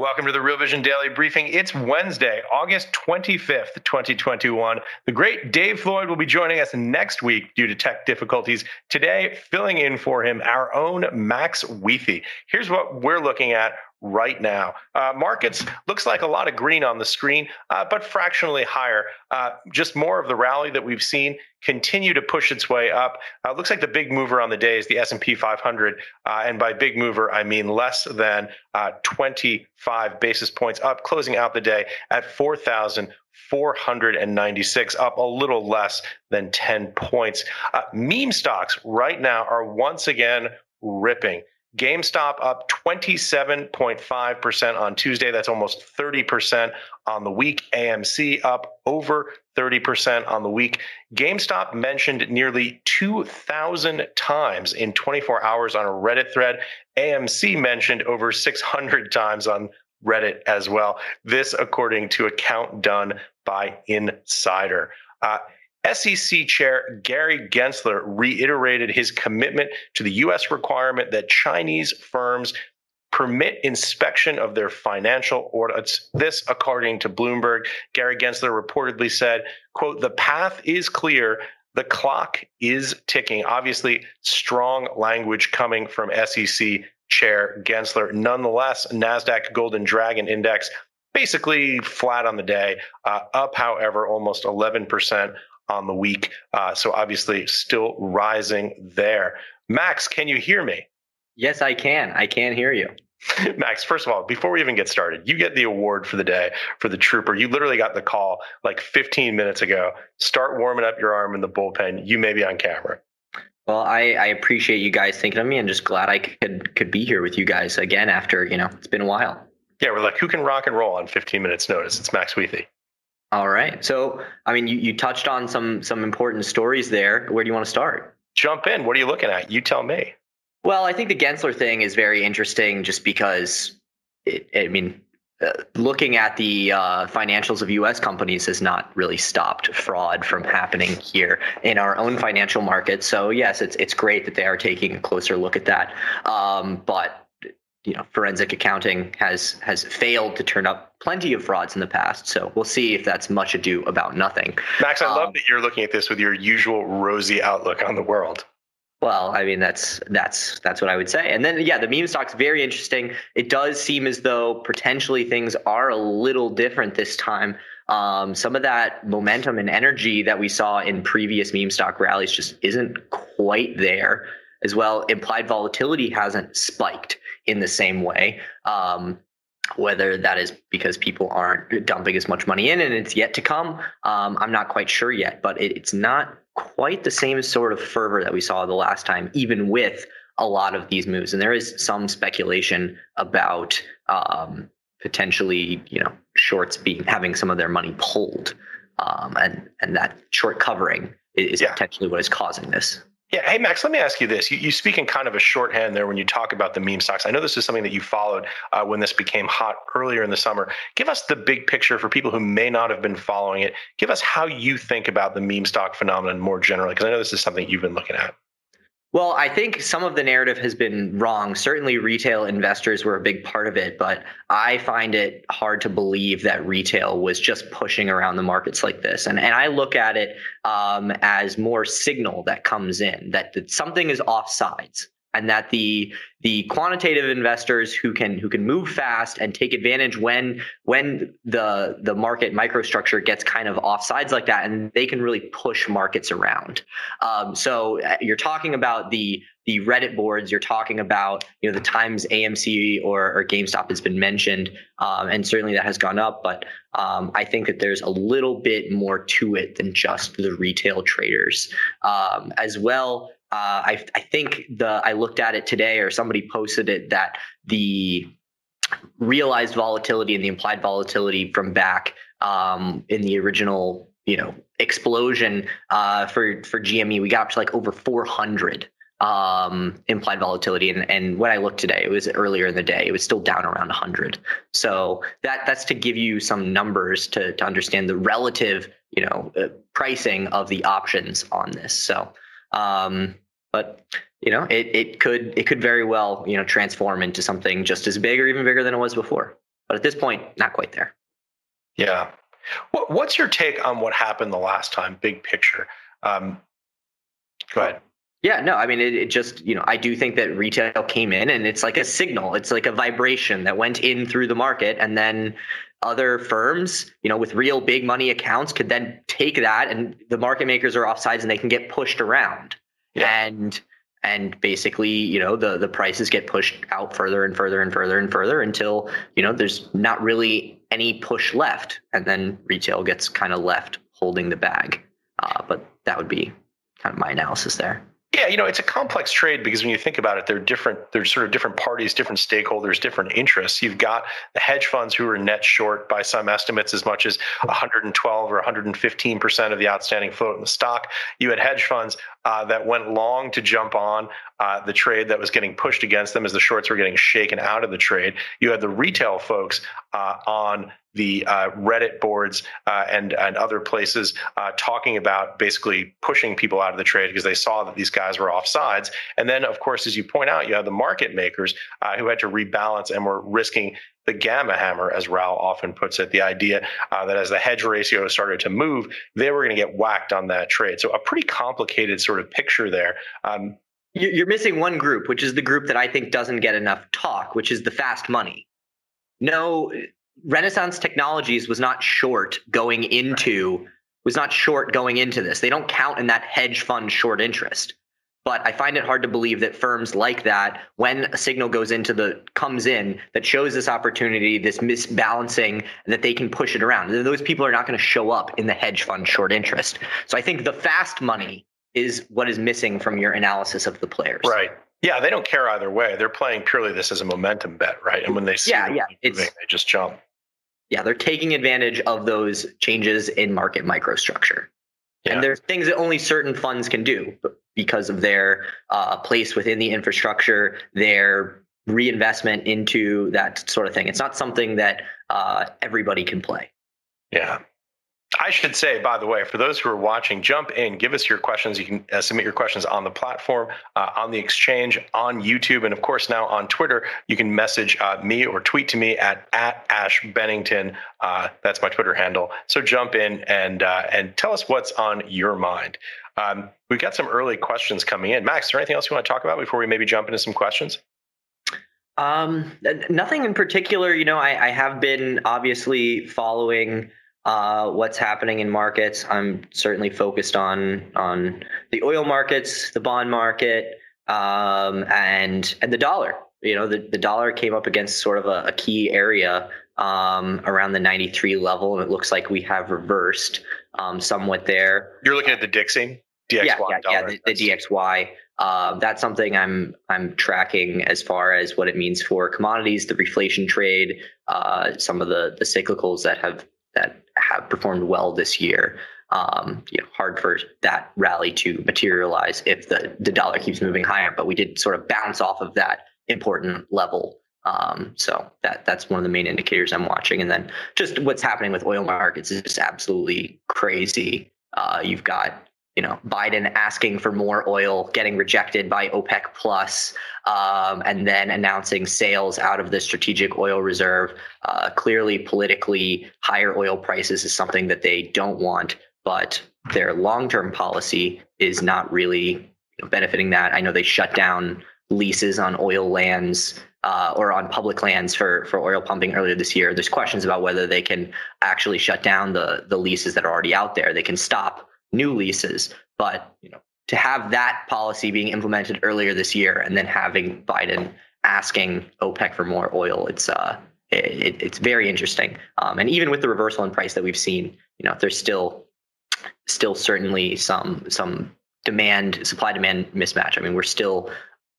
Welcome to the Real Vision Daily Briefing. It's Wednesday, August 25th, 2021. The great Dave Floyd will be joining us next week due to tech difficulties. Today, filling in for him, our own Max Wiethe. Here's what we're looking at right now. Uh, markets looks like a lot of green on the screen, uh, but fractionally higher. Uh, just more of the rally that we've seen continue to push its way up. Uh, looks like the big mover on the day is the S&P 500, uh, and by big mover I mean less than uh, 25 basis points up, closing out the day at 4,000. 496 up a little less than 10 points. meme stocks right now are once again ripping. GameStop up 27.5% on Tuesday. That's almost 30% on the week. AMC up over 30% on the week. GameStop mentioned nearly 2,000 times in 24 hours on a Reddit thread. AMC mentioned over 600 times on Reddit as well. This, according to a count done by Insider. Uh, SEC Chair Gary Gensler reiterated his commitment to the U.S. requirement that Chinese firms permit inspection of their financial audits. This, according to Bloomberg, Gary Gensler reportedly said, quote, the path is clear. The clock is ticking. Obviously, strong language coming from SEC Chair Gensler. Nonetheless, NASDAQ Golden Dragon Index basically flat on the day, uh, up, however, almost 11% on the week. Uh, so obviously still rising there. Max, can you hear me? Yes, I can. I can hear you. Max, first of all, before we even get started, you get the award for the day for the trooper. You literally got the call like 15 minutes ago. Start warming up your arm in the bullpen. You may be on camera. Well, I, I appreciate you guys thinking of me and just glad I could could be here with you guys again after, you know, it's been a while. Yeah, we're like, who can rock and roll on 15 minutes notice? It's Max Wiethe. All right. So, I mean, you, you touched on some some important stories there. Where do you want to start? Jump in. What are you looking at? You tell me. Well, I think the Gensler thing is very interesting just because, it, I mean, uh, looking at the uh, financials of U.S. companies has not really stopped fraud from happening here in our own financial markets. So yes, it's it's great that they are taking a closer look at that. Um, but you know forensic accounting has has failed to turn up plenty of frauds in the past. So we'll see if that's much ado about nothing. Max i um, love that you're looking at this with your usual rosy outlook on the world. Well i mean that's that's that's what i would say. And then yeah the meme stock's very interesting. It does seem as though potentially things are a little different this time. Um, some of that momentum and energy that we saw in previous meme stock rallies just isn't quite there as well. Implied volatility hasn't spiked in the same way. Um, whether that is because people aren't dumping as much money in and it's yet to come, um, I'm not quite sure yet. But it, it's not quite the same sort of fervor that we saw the last time, even with a lot of these moves. And there is some speculation about um, potentially, you know, shorts being having some of their money pulled, um, and and that short covering is yeah. potentially what is causing this. Yeah. Hey, Max, let me ask you this. You, you, speak in kind of a shorthand there when you talk about the meme stocks. I know this is something that you followed uh, when this became hot earlier in the summer. Give us the big picture for people who may not have been following it. Give us how you think about the meme stock phenomenon more generally, because I know this is something you've been looking at. Well, I think some of the narrative has been wrong. Certainly, retail investors were a big part of it, but I find it hard to believe that retail was just pushing around the markets like this. And and I look at it um, as more signal that comes in that, that something is offsides. And that the the quantitative investors who can who can move fast and take advantage when when the the market microstructure gets kind of offsides like that and they can really push markets around. Um, so uh, you're talking about the the reddit boards you're talking about you know the times amc or, or gamestop has been mentioned um, and certainly that has gone up but um, i think that there's a little bit more to it than just the retail traders. Um, as well uh, I, I think the I looked at it today, or somebody posted it that the realized volatility and the implied volatility from back um, in the original, you know, explosion uh, for for GME, we got up to like over 400 um, implied volatility. And, and when I looked today, it was earlier in the day, it was still down around 100. So that that's to give you some numbers to to understand the relative, you know, uh, pricing of the options on this. So um, but you know, it it could it could very well you know transform into something just as big or even bigger than it was before. But at this point, not quite there. Yeah. What, what's your take on what happened the last time, big picture? Um, go ahead. Yeah, no, I mean, it, it, just, you know, I do think that retail came in and it's like a signal, it's like a vibration that went in through the market. And then other firms, you know, with real big money accounts could then take that and the market makers are offsides and they can get pushed around. Yeah. and and basically you know the the prices get pushed out further and further and further and further until you know there's not really any push left. And then retail gets kind of left holding the bag. Uh, but that would be kind of my analysis there yeah, you know, it's a complex trade because when you think about it, they're different, there's sort of different parties, different stakeholders, different interests. You've got the hedge funds who are net short by some estimates as much as 112 or 115% of the outstanding float in the stock. You had hedge funds uh, that went long to jump on uh, the trade that was getting pushed against them as the shorts were getting shaken out of the trade. You had the retail folks uh, on the uh, Reddit boards uh, and and other places uh, talking about basically pushing people out of the trade because they saw that these guys were off sides. And then, of course, as you point out, you have the market makers uh, who had to rebalance and were risking the gamma hammer, as Raoul often puts it, the idea uh, that as the hedge ratio started to move, they were going to get whacked on that trade. So a pretty complicated sort of picture there. Um, you're missing one group, which is the group that I think doesn't get enough talk, which is the fast money. No, Renaissance Technologies was not short going into was not short going into this. They don't count in that hedge fund short interest. But I find it hard to believe that firms like that, when a signal goes into the comes in that shows this opportunity, this misbalancing, that they can push it around. Those people are not going to show up in the hedge fund short interest. So I think the fast money is what is missing from your analysis of the players. Right. Yeah, they don't care either way. They're playing purely this as a momentum bet, right? And when they see yeah, yeah, moving, they just jump. Yeah, they're taking advantage of those changes in market microstructure. Yeah. And there's things that only certain funds can do because of their uh, place within the infrastructure, their reinvestment into that sort of thing. It's not something that uh, everybody can play. Yeah. I should say, by the way, for those who are watching, jump in, give us your questions. You can uh, submit your questions on the platform, uh, on the exchange, on YouTube, and of course now on Twitter. You can message uh, me or tweet to me at at Ash Bennington. Uh, that's my Twitter handle. So jump in and uh, and tell us what's on your mind. Um, we've got some early questions coming in. Max, is there anything else you want to talk about before we maybe jump into some questions? Um, nothing in particular. You know, I, I have been obviously following uh, what's happening in markets. I'm certainly focused on on the oil markets, the bond market, um, and and the dollar. You know, the, the dollar came up against sort of a, a key area um, around the 93 level, and it looks like we have reversed um, somewhat there. You're looking at the Dixie DXY. Yeah, yeah, yeah the, the, DXY. Uh, that's something I'm I'm tracking as far as what it means for commodities, the reflation trade, uh, some of the the cyclicals that have that have performed well this year. Um, you know, hard for that rally to materialize if the, the dollar keeps moving higher, but we did sort of bounce off of that important level. Um, so that that's one of the main indicators I'm watching. And then just what's happening with oil markets is just absolutely crazy. Uh, you've got you know Biden asking for more oil, getting rejected by OPEC plus, um, and then announcing sales out of the strategic oil reserve. Uh, clearly, politically, higher oil prices is something that they don't want, but their long-term policy is not really benefiting that. I know they shut down leases on oil lands uh, or on public lands for for oil pumping earlier this year. There's questions about whether they can actually shut down the the leases that are already out there. They can stop new leases, but you know to have that policy being implemented earlier this year and then having Biden asking OPEC for more oil, it's uh it, it's very interesting. Um, and even with the reversal in price that we've seen, you know, there's still still certainly some some demand supply demand mismatch. I mean, we're still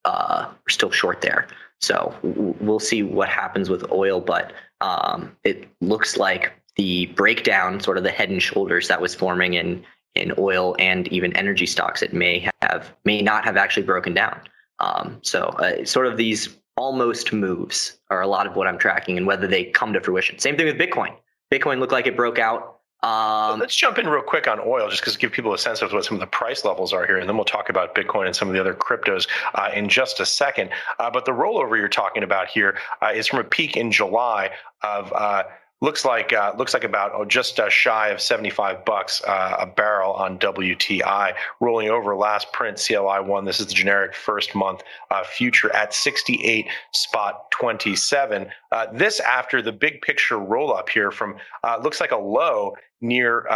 uh, we're still short there. So we'll see what happens with oil, but um, it looks like the breakdown, sort of the head and shoulders that was forming in in oil and even energy stocks, it may have may not have actually broken down. Um, so uh, sort of these almost moves are a lot of what I'm tracking and whether they come to fruition. Same thing with Bitcoin. Bitcoin looked like it broke out. Um, let's jump in real quick on oil, just because give people a sense of what some of the price levels are here, and then we'll talk about Bitcoin and some of the other cryptos uh, in just a second. Uh, but the rollover you're talking about here uh, is from a peak in July of uh, looks like uh, looks like about oh, just uh, shy of 75 bucks uh, a barrel on WTI rolling over last print CLI one this is the generic first month uh, future at 68 spot 27 uh, this after the big picture roll up here from uh, looks like a low near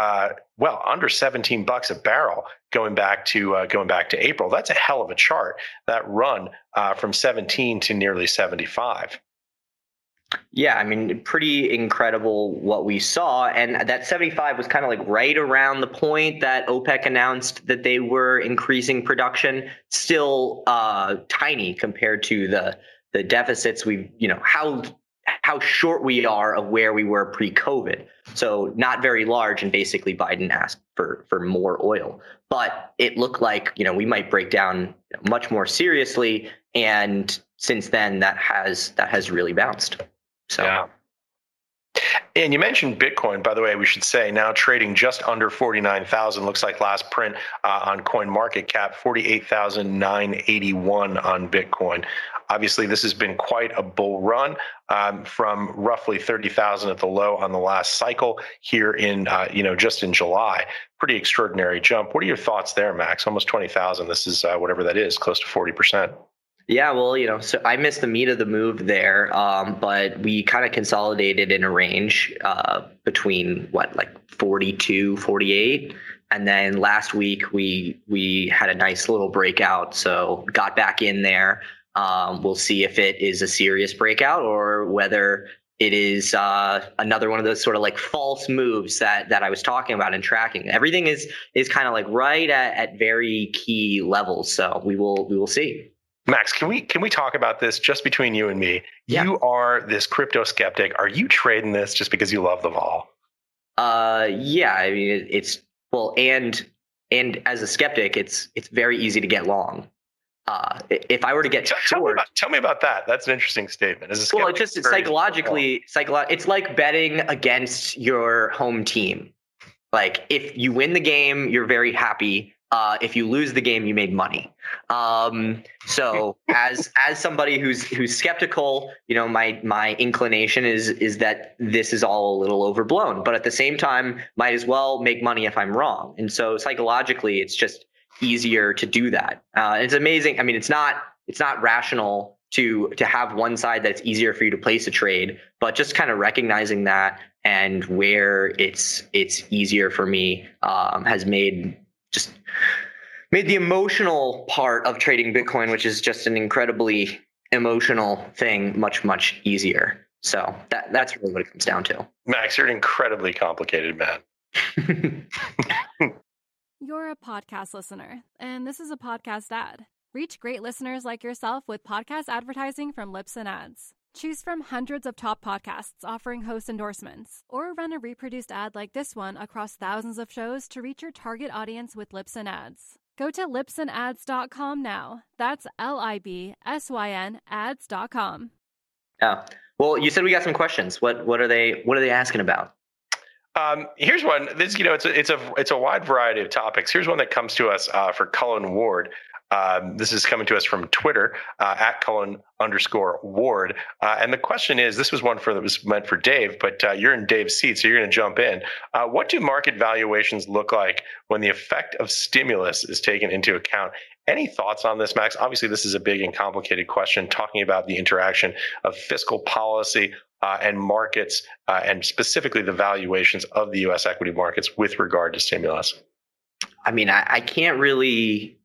well under 17 bucks a barrel going back to going back to April. That's a hell of a chart. That run from 17 to nearly 75 yeah, I mean, pretty incredible what we saw. And that 75 was kind of like right around the point that OPEC announced that they were increasing production. Still uh, tiny compared to the the deficits we, you know, how how short we are of where we were pre-COVID. So not very large, and basically Biden asked for for more oil. But it looked like you know we might break down much more seriously, and since then that has that has really bounced. So. Yeah. And you mentioned Bitcoin, by the way, we should say now trading just under 49,000. Looks like last print uh, on Coin Market Cap, 48,981 on Bitcoin. Obviously, this has been quite a bull run um, from roughly 30,000 at the low on the last cycle here in, uh, you know, just in July. Pretty extraordinary jump. What are your thoughts there, Max? Almost 20,000. This is uh, whatever that is, close to 40%. Yeah, well, you know, so I missed the meat of the move there, um, but we kind of consolidated in a range uh, between what, like 42, 48. And then last week we we had a nice little breakout, so got back in there. Um, we'll see if it is a serious breakout or whether it is uh, another one of those sort of like false moves that that I was talking about and tracking. Everything is is kind of like right at, at very key levels, so we will we will see. Max, can we can we talk about this just between you and me? Yeah. You are this crypto skeptic. Are you trading this just because you love the vol? Uh, yeah. I mean, it's well, and and as a skeptic, it's it's very easy to get long. Uh, if I were to get tell, tell, me about, tell me about that. That's an interesting statement. As a well, it's just psychologically, psycholo- It's like betting against your home team. Like if you win the game, you're very happy uh, if you lose the game, you made money. Um, so as as somebody who's who's skeptical, you know, my my inclination is is that this is all a little overblown. But at the same time, might as well make money if I'm wrong. And so psychologically, it's just easier to do that. Uh, it's amazing. I mean, it's not it's not rational to to have one side that's easier for you to place a trade, but just kind of recognizing that and where it's it's easier for me um, has made just made the emotional part of trading Bitcoin, which is just an incredibly emotional thing, much much easier. So that that's really what it comes down to. Max, you're an incredibly complicated man. you're a podcast listener, and this is a podcast ad. Reach great listeners like yourself with podcast advertising from Libsyn Ads. Choose from hundreds of top podcasts offering host endorsements, or run a reproduced ad like this one across thousands of shows to reach your target audience with Libsyn Ads. Go to libsynads.com now. That's L I B S Y N ads.com. Yeah. Well, you said we got some questions. What what are they what are they asking about? Um, here's one. This, you know, it's a, it's a it's a wide variety of topics. Here's one that comes to us uh, for Cullen Ward. Um, this is coming to us from Twitter uh, at Cullen underscore Ward. Uh, and the question is this was one for that was meant for Dave, but uh, you're in Dave's seat, so you're going to jump in. Uh, what do market valuations look like when the effect of stimulus is taken into account? Any thoughts on this, Max? Obviously, this is a big and complicated question, talking about the interaction of fiscal policy uh, and markets, uh, and specifically the valuations of the U.S. equity markets with regard to stimulus. I mean, I, I can't really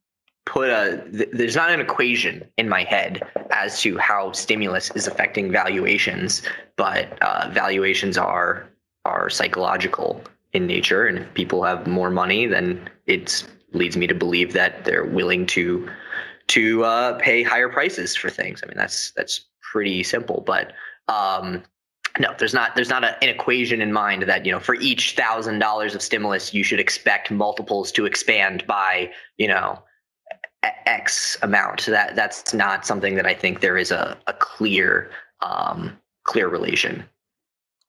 put a th- there's not an equation in my head as to how stimulus is affecting valuations but uh, valuations are are psychological in nature and if people have more money then it leads me to believe that they're willing to to uh, pay higher prices for things. I mean that's that's pretty simple but um, no, there's not there's not a, an equation in mind that you know for each thousand dollars of stimulus you should expect multiples to expand by you know X amount. So That that's not something that I think there is a, a clear um, clear relation.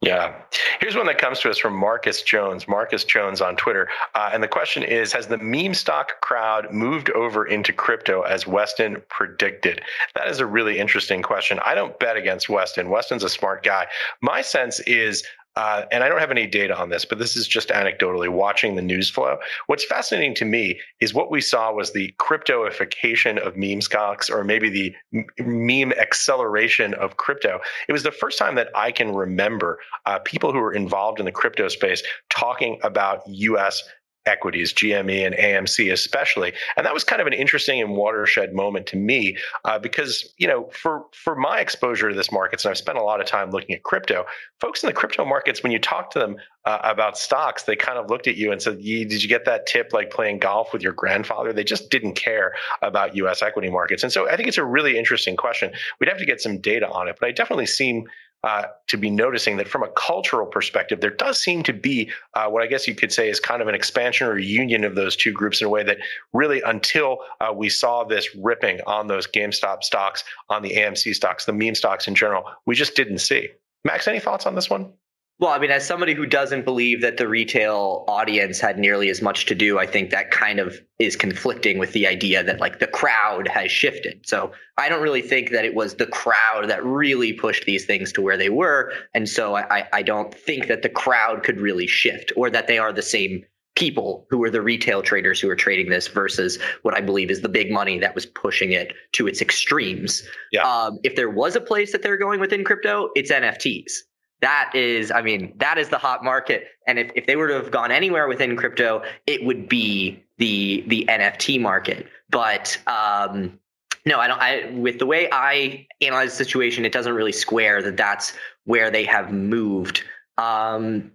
Yeah. Here's one that comes to us from Marcus Jones, Marcus Jones on Twitter. Uh, and the question is Has the meme stock crowd moved over into crypto as Weston predicted? That is a really interesting question. I don't bet against Weston. Weston's a smart guy. My sense is uh, and I don't have any data on this, but this is just anecdotally watching the news flow. What's fascinating to me is what we saw was the cryptoification of meme stocks, or maybe the meme acceleration of crypto. It was the first time that I can remember uh, people who were involved in the crypto space talking about US equities, GME and AMC especially. And that was kind of an interesting and watershed moment to me uh, because, you know, for for my exposure to this markets, and I've spent a lot of time looking at crypto, folks in the crypto markets, when you talk to them uh, about stocks, they kind of looked at you and said, did you get that tip like playing golf with your grandfather? They just didn't care about US equity markets. And so I think it's a really interesting question. We'd have to get some data on it, but I definitely seem uh, to be noticing that from a cultural perspective, there does seem to be uh, what I guess you could say is kind of an expansion or union of those two groups in a way that really, until uh, we saw this ripping on those GameStop stocks, on the AMC stocks, the meme stocks in general, we just didn't see. Max, any thoughts on this one? Well, I mean, as somebody who doesn't believe that the retail audience had nearly as much to do, I think that kind of is conflicting with the idea that like the crowd has shifted. So I don't really think that it was the crowd that really pushed these things to where they were. And so I, I don't think that the crowd could really shift or that they are the same people who are the retail traders who are trading this versus what I believe is the big money that was pushing it to its extremes. Yeah. Um, if there was a place that they're going within crypto, it's NFTs that is, I mean, that is the hot market. And if, if they were to have gone anywhere within crypto, it would be the the NFT market. But um, no, I don't. I with the way I analyze the situation, it doesn't really square that that's where they have moved. Um,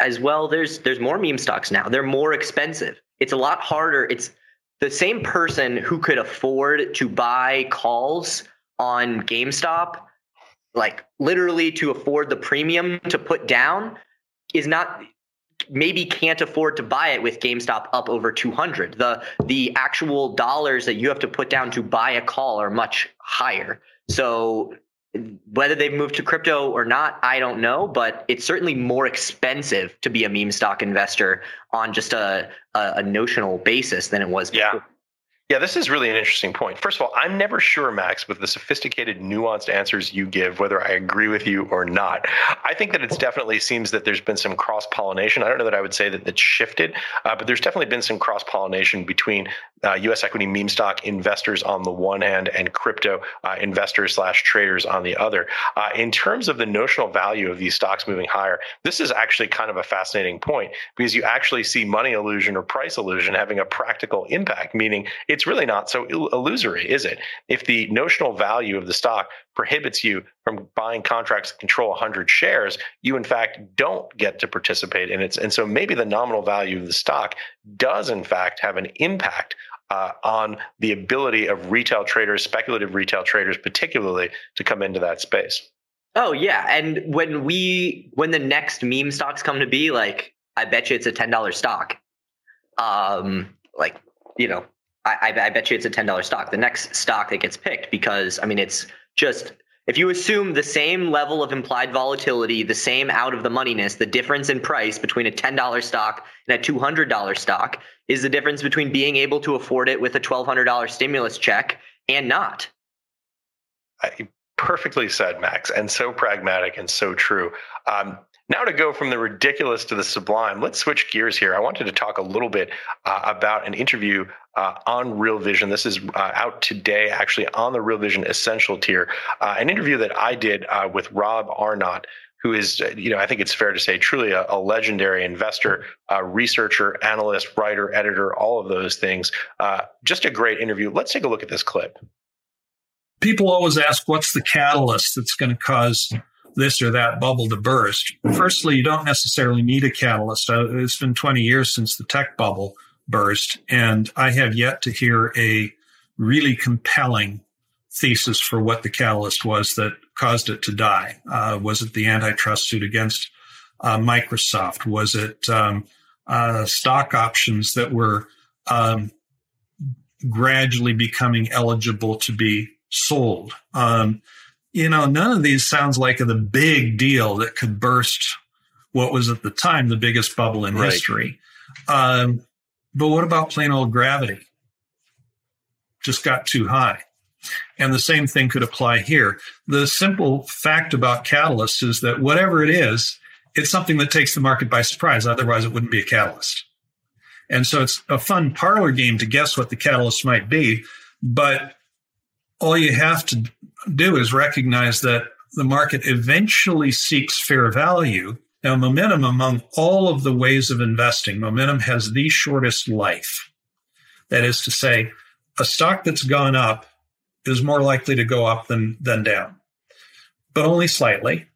as well, there's there's more meme stocks now. They're more expensive. It's a lot harder. It's the same person who could afford to buy calls on GameStop like literally to afford the premium to put down is not maybe can't afford to buy it with GameStop up over 200. The the actual dollars that you have to put down to buy a call are much higher. So whether they've moved to crypto or not, I don't know, but it's certainly more expensive to be a meme stock investor on just a, a, a notional basis than it was before. Yeah. Yeah, this is really an interesting point. First of all, I'm never sure, Max, with the sophisticated, nuanced answers you give, whether I agree with you or not. I think that it definitely seems that there's been some cross pollination. I don't know that I would say that it's shifted, uh, but there's definitely been some cross pollination between uh, U.S. equity meme stock investors on the one hand and crypto uh, investors slash traders on the other. Uh, in terms of the notional value of these stocks moving higher, this is actually kind of a fascinating point because you actually see money illusion or price illusion having a practical impact, meaning it's it's really not so illusory, is it? If the notional value of the stock prohibits you from buying contracts that control 100 shares, you in fact don't get to participate in it. And so maybe the nominal value of the stock does in fact have an impact uh, on the ability of retail traders, speculative retail traders, particularly, to come into that space. Oh yeah, and when we when the next meme stocks come to be, like I bet you it's a ten dollar stock. Um, like you know, I, I bet you it's a ten dollar stock. The next stock that gets picked because I mean it's just if you assume the same level of implied volatility, the same out of the moneyness, the difference in price between a $10 stock and a $200 stock is the difference between being able to afford it with a $1,200 stimulus check and not. I, perfectly said, Max, and so pragmatic and so true. Um, now, to go from the ridiculous to the sublime, let's switch gears here. I wanted to talk a little bit uh, about an interview uh, on Real Vision. This is uh, out today, actually, on the Real Vision Essential tier. Uh, an interview that I did uh, with Rob Arnott, who is, uh, you know, I think it's fair to say, truly a, a legendary investor, researcher, analyst, writer, editor, all of those things. just a great interview. Let's take a look at this clip. People always ask, what's the catalyst that's going to cause this or that bubble to burst. Firstly, you don't necessarily need a catalyst. Uh, it's been 20 years since the tech bubble burst, and I have yet to hear a really compelling thesis for what the catalyst was that caused it to die. Uh, was it the antitrust suit against uh, Microsoft? Was it um, uh, stock options that were um, gradually becoming eligible to be sold? Um, you know, none of these sounds like the big deal that could burst what was at the time the biggest bubble in right. history. Um, but what about plain old gravity? Just got too high. And the same thing could apply here. The simple fact about catalysts is that whatever it is, it's something that takes the market by surprise. Otherwise, it wouldn't be a catalyst. And so it's a fun parlor game to guess what the catalyst might be. But all you have to do is recognize that the market eventually seeks fair value. Now, momentum among all of the ways of investing, momentum has the shortest life. That is to say, a stock that's gone up is more likely to go up than, than down, but only slightly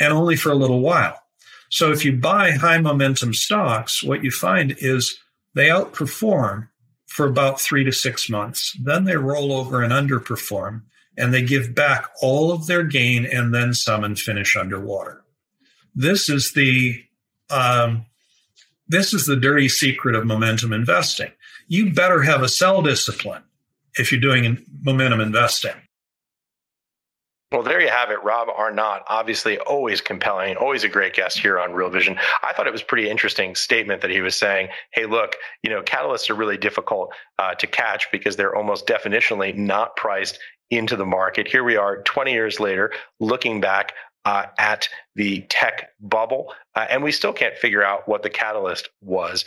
and only for a little while. So if you buy high momentum stocks, what you find is they outperform for about three to six months. Then they roll over and underperform, and they give back all of their gain and then some and finish underwater. This is the um, this is the dirty secret of momentum investing. You better have a sell discipline if you're doing momentum investing. Well, there you have it. Rob Arnott, obviously always compelling, always a great guest here on Real Vision. I thought it was pretty interesting statement that he was saying, hey, look, you know, catalysts are really difficult uh, to catch because they're almost definitionally not priced into the market. Here we are 20 years later, looking back uh, at the tech bubble, uh, and we still can't figure out what the catalyst was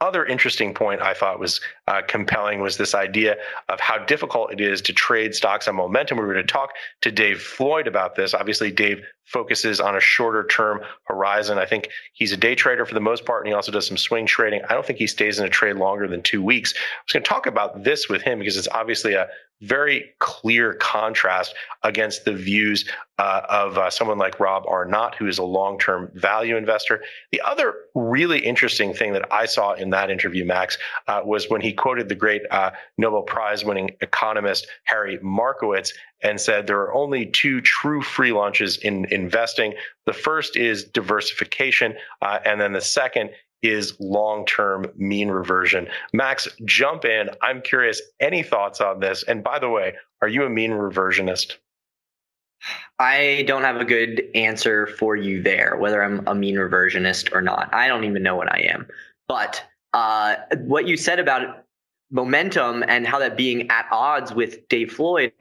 other interesting point I thought was uh, compelling was this idea of how difficult it is to trade stocks on momentum. We were going to talk to Dave Floyd about this. Obviously, Dave focuses on a shorter term horizon. I think he's a day trader for the most part, and he also does some swing trading. I don't think he stays in a trade longer than two weeks. I was going to talk about this with him because it's obviously a very clear contrast against the views uh, of uh, someone like Rob Arnott, who is a long term value investor. The other really interesting thing that I saw in that interview, Max, uh, was when he quoted the great uh, Nobel Prize winning economist Harry Markowitz and said there are only two true free lunches in investing. The first is diversification, uh, and then the second is long term mean reversion. Max, jump in. I'm curious, any thoughts on this? And by the way, are you a mean reversionist? I don't have a good answer for you there, whether I'm a mean reversionist or not. I don't even know what I am. But uh, what you said about momentum and how that being at odds with Dave Floyd,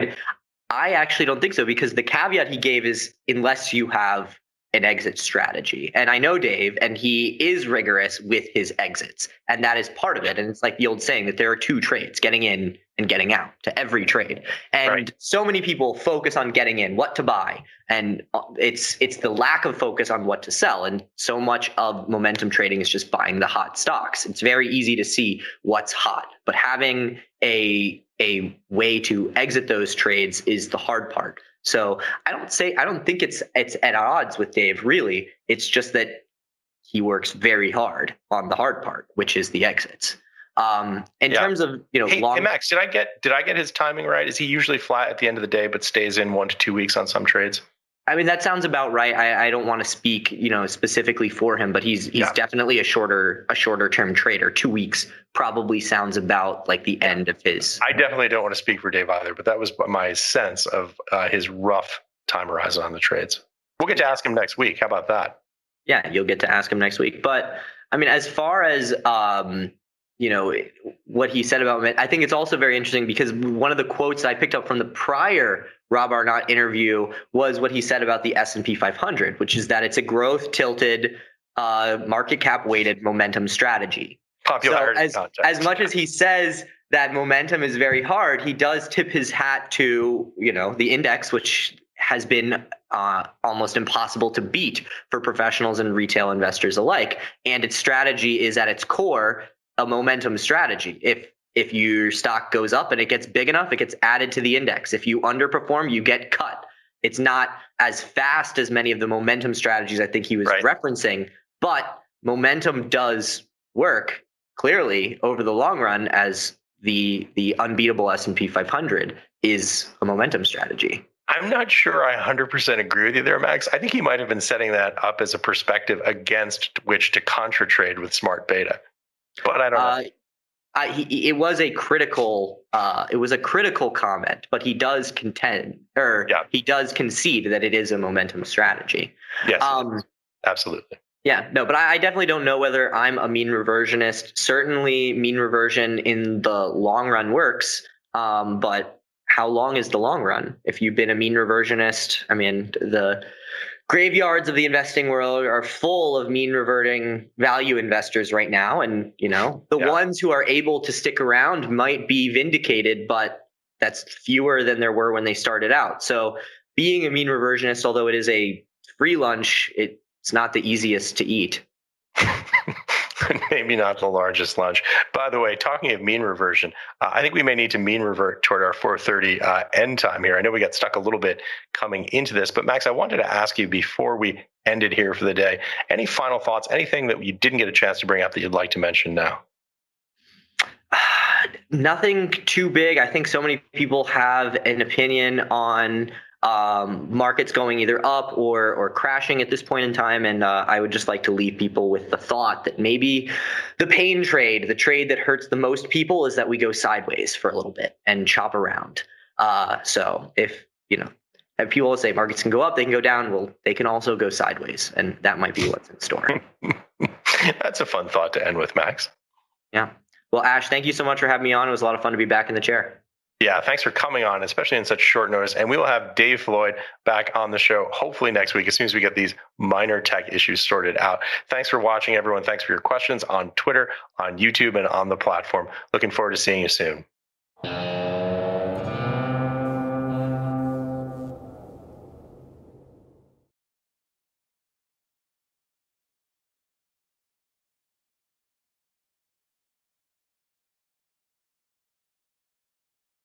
I actually don't think so because the caveat he gave is unless you have an exit strategy. And I know Dave, and he is rigorous with his exits, and that is part of it. And it's like the old saying that there are two trades getting in and getting out to every trade. And right. so many people focus on getting in, what to buy, and uh, it's it's the lack of focus on what to sell. And so much of momentum trading is just buying the hot stocks. It's very easy to see what's hot, but having a a way to exit those trades is the hard part. So I don't say I don't think it's it's at odds with Dave really. It's just that he works very hard on the hard part, which is the exits. Um, in yeah. terms of you know, hey, long- hey Max, did I get did I get his timing right? Is he usually flat at the end of the day, but stays in one to two weeks on some trades? I mean, that sounds about right. I, I don't want to speak, you know, specifically for him, but he's he's yeah. definitely a shorter a shorter term trader. Two weeks probably sounds about like the end of his. I definitely don't want to speak for Dave either, but that was my sense of uh, his rough time horizon on the trades. We'll get to ask him next week. How about that? Yeah, you'll get to ask him next week. But I mean, as far as um, you know what he said about it, I think it's also very interesting because one of the quotes I picked up from the prior Rob Arnott interview was what he said about the S and P 500, which is that it's a growth tilted, uh, market cap weighted momentum strategy. Popularity so as, as much as he says that momentum is very hard, he does tip his hat to you know the index, which has been uh, almost impossible to beat for professionals and retail investors alike. And its strategy is at its core a momentum strategy. If if your stock goes up and it gets big enough, it gets added to the index. If you underperform, you get cut. It's not as fast as many of the momentum strategies I think he was right. referencing, but momentum does work clearly over the long run as the the unbeatable S&P 500 is a momentum strategy. I'm not sure I 100% agree with you there, Max. I think he might have been setting that up as a perspective against which to contra trade with smart beta. But I don't know. Uh, I, he, it was a critical uh, it was a critical comment, but he does contend or yeah. he does concede that it is a momentum strategy. Yes, um, absolutely. Yeah, no, but I, I, definitely don't know whether I'm a mean reversionist. Certainly, mean reversion in the long run works, um, but how long is the long run? If you've been a mean reversionist, I mean the graveyards of the investing world are full of mean reverting value investors right now. And you know the yeah. ones who are able to stick around might be vindicated but that's fewer than there were when they started out. So being a mean reversionist although it is a free lunch it's not the easiest to eat maybe not the largest lunch. By the way, talking of mean reversion, uh, I think we may need to mean revert toward our 4:30 uh, end time here. I know we got stuck a little bit coming into this, but Max, I wanted to ask you before we ended here for the day, any final thoughts? Anything that you didn't get a chance to bring up that you'd like to mention now? Nothing too big. I think so many people have an opinion on um, markets going either up or or crashing at this point in time. And uh, I would just like to leave people with the thought that maybe the pain trade, the trade that hurts the most people, is that we go sideways for a little bit and chop around. Uh, so if you know, if people say markets can go up, they can go down. Well, they can also go sideways, and that might be what's in store. That's a fun thought to end with, Max. Yeah. Well, Ash, thank you so much for having me on. It was a lot of fun to be back in the chair. Yeah, thanks for coming on, especially in such short notice. And we will have Dave Floyd back on the show hopefully next week as soon as we get these minor tech issues sorted out. Thanks for watching, everyone. Thanks for your questions on Twitter, on YouTube, and on the platform. Looking forward to seeing you soon.